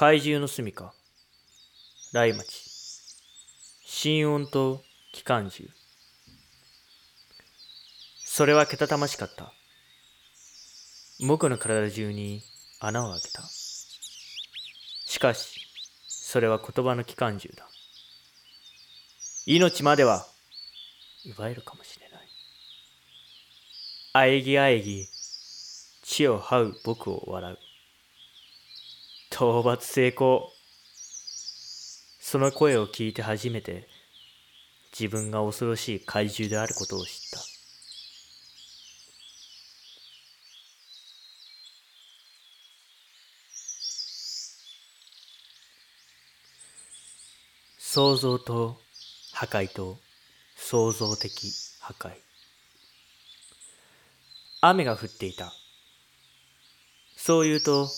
怪獣の住処来町。心音と機関銃。それはけたたましかった。僕の体中に穴を開けた。しかしそれは言葉の機関銃だ。命までは奪えるかもしれない。あえぎあえぎ地を這う僕を笑う。討伐成功。その声を聞いて初めて自分が恐ろしい怪獣であることを知った。創造と破壊と創造的破壊。雨が降っていた。そう言うと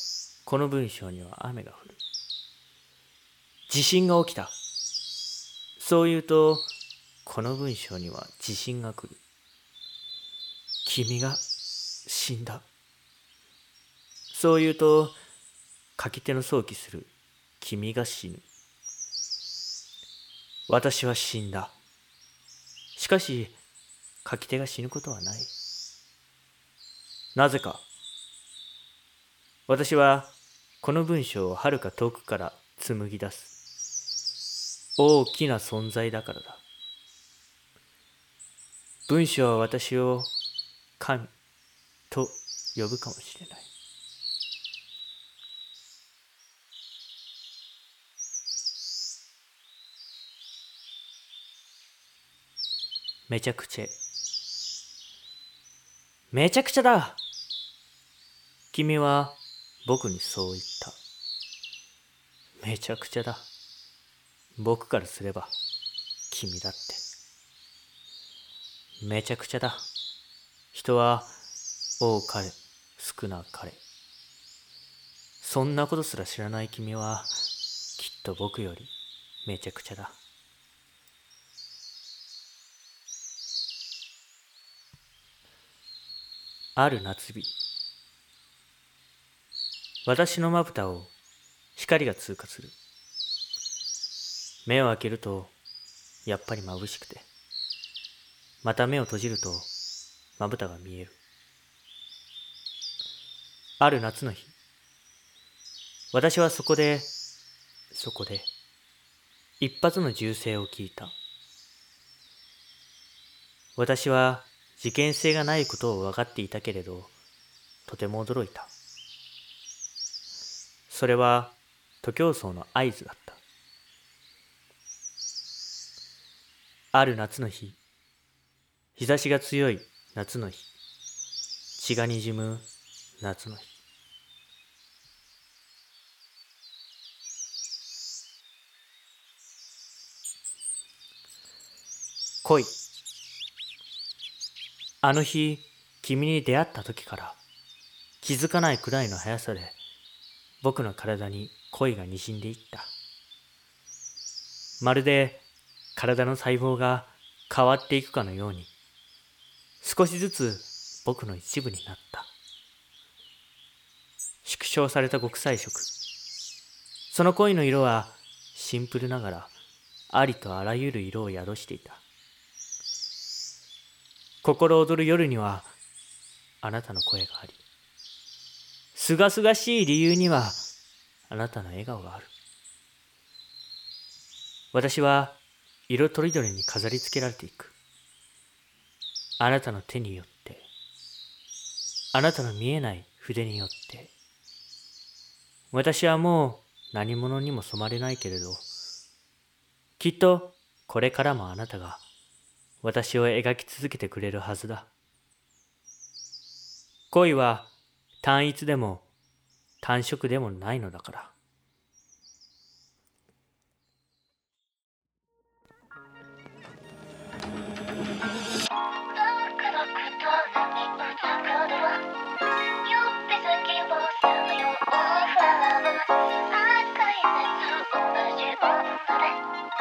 この文章には雨が降る。地震が起きた。そう言うとこの文章には地震が来る。君が死んだ。そう言うと書き手の想起する。君が死ぬ。私は死んだ。しかし書き手が死ぬことはない。なぜか私はこの文章をはるか遠くから紡ぎ出す。大きな存在だからだ。文章は私を神と呼ぶかもしれない。めちゃくちゃ。めちゃくちゃだ。君は僕にそう言った。めちゃくちゃだ。僕からすれば、君だって。めちゃくちゃだ。人は、多かれ、少なかれ。そんなことすら知らない君は、きっと僕より、めちゃくちゃだ。ある夏日。私のまぶたを光が通過する。目を開けると、やっぱり眩しくて。また目を閉じると、まぶたが見える。ある夏の日、私はそこで、そこで、一発の銃声を聞いた。私は事件性がないことを分かっていたけれど、とても驚いた。それは徒競走の合図だった。ある夏の日日差しが強い夏の日血がにじむ夏の日。恋あの日君に出会った時から気づかないくらいの速さで僕の体に恋がにじんでいった。まるで体の細胞が変わっていくかのように、少しずつ僕の一部になった。縮小された極彩色。その恋の色はシンプルながらありとあらゆる色を宿していた。心躍る夜にはあなたの声があり、すがすがしい理由にはあなたの笑顔がある。私は色とりどりに飾り付けられていく。あなたの手によって、あなたの見えない筆によって、私はもう何者にも染まれないけれど、きっとこれからもあなたが私を描き続けてくれるはずだ。恋は単一でも単色でもないのだから。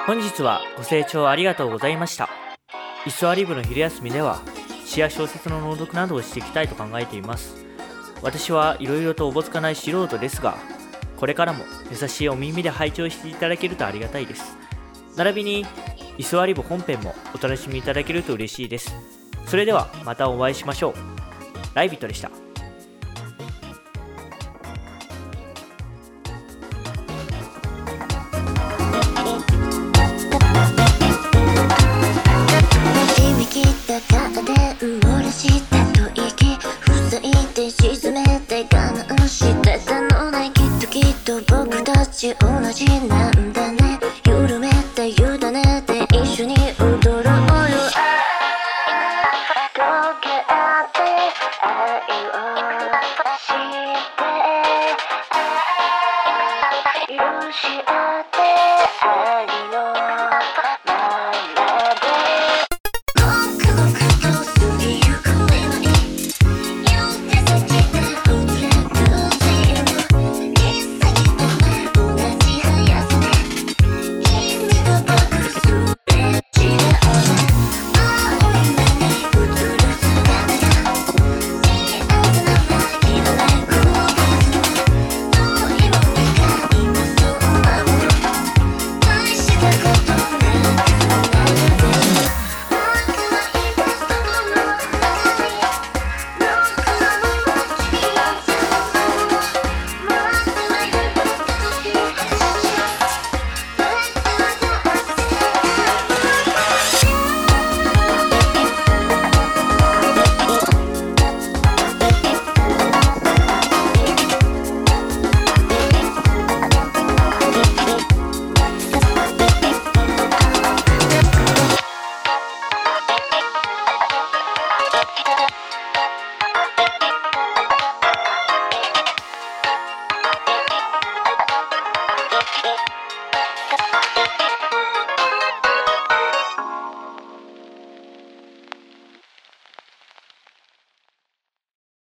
本日はご清聴ありがとうございました。イスアリブの昼休みでは詩や小説の朗読などをしていきたいと考えています。私はいろいろとおぼつかない素人ですが、これからも優しいお耳で拝聴していただけるとありがたいです。並びにイスワリブ本編もお楽しみいただけると嬉しいです。それではまたお会いしましょう。ライビットでした。なんだね。緩めて委ねて一緒に踊ろうよ。溶け合って愛をして許し合って。